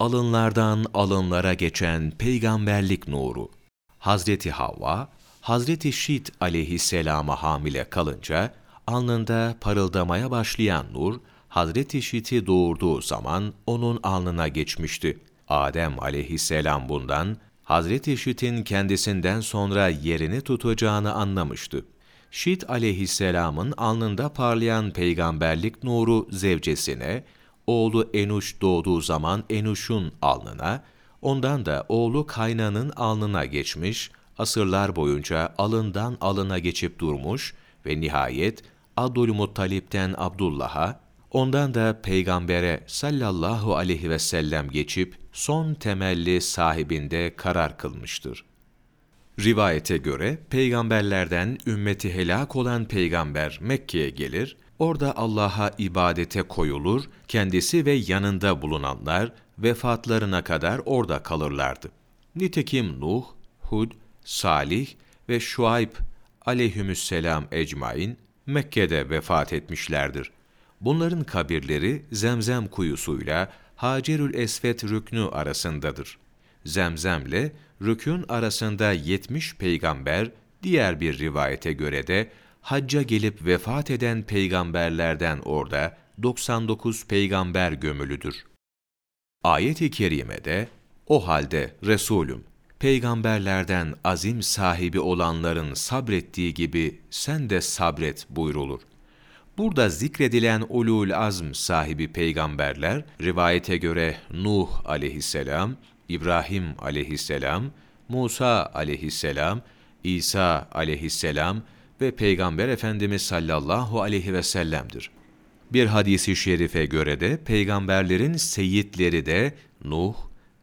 alınlardan alınlara geçen peygamberlik nuru. Hazreti Havva, Hazreti Şit aleyhisselama hamile kalınca, alnında parıldamaya başlayan nur, Hazreti Şit'i doğurduğu zaman onun alnına geçmişti. Adem aleyhisselam bundan, Hazreti Şit'in kendisinden sonra yerini tutacağını anlamıştı. Şit aleyhisselamın alnında parlayan peygamberlik nuru zevcesine, oğlu Enuş doğduğu zaman Enuş'un alnına, ondan da oğlu Kaynan'ın alnına geçmiş, asırlar boyunca alından alına geçip durmuş ve nihayet Abdülmuttalip'ten Abdullah'a, ondan da peygambere sallallahu aleyhi ve sellem geçip son temelli sahibinde karar kılmıştır. Rivayete göre peygamberlerden ümmeti helak olan peygamber Mekke'ye gelir, orada Allah'a ibadete koyulur, kendisi ve yanında bulunanlar vefatlarına kadar orada kalırlardı. Nitekim Nuh, Hud, Salih ve Şuayb aleyhümüsselam ecmain Mekke'de vefat etmişlerdir. Bunların kabirleri Zemzem kuyusuyla Hacerül Esvet rüknü arasındadır. Zemzemle rükün arasında 70 peygamber, diğer bir rivayete göre de hacca gelip vefat eden peygamberlerden orada 99 peygamber gömülüdür. Ayet-i kerimede o halde Resulüm peygamberlerden azim sahibi olanların sabrettiği gibi sen de sabret buyrulur. Burada zikredilen ulul azm sahibi peygamberler, rivayete göre Nuh aleyhisselam, İbrahim aleyhisselam, Musa aleyhisselam, İsa aleyhisselam ve Peygamber Efendimiz sallallahu aleyhi ve sellem'dir. Bir hadisi şerife göre de peygamberlerin seyitleri de Nuh,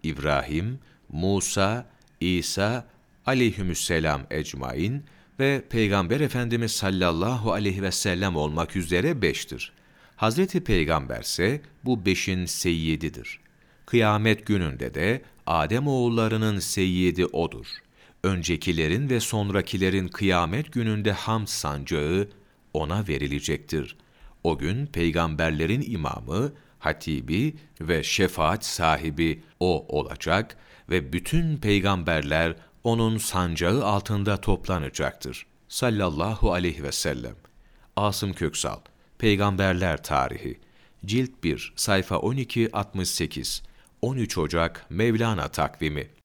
İbrahim, Musa, İsa aleyhümüsselam ecmain ve Peygamber Efendimiz sallallahu aleyhi ve sellem olmak üzere beştir. Hazreti Peygamber ise bu beşin seyyididir. Kıyamet gününde de Adem oğullarının seyyidi odur. Öncekilerin ve sonrakilerin kıyamet gününde ham sancağı ona verilecektir. O gün peygamberlerin imamı, hatibi ve şefaat sahibi o olacak ve bütün peygamberler onun sancağı altında toplanacaktır. Sallallahu aleyhi ve sellem. Asım Köksal, Peygamberler Tarihi, Cilt 1, sayfa 12-68, 13 Ocak Mevlana takvimi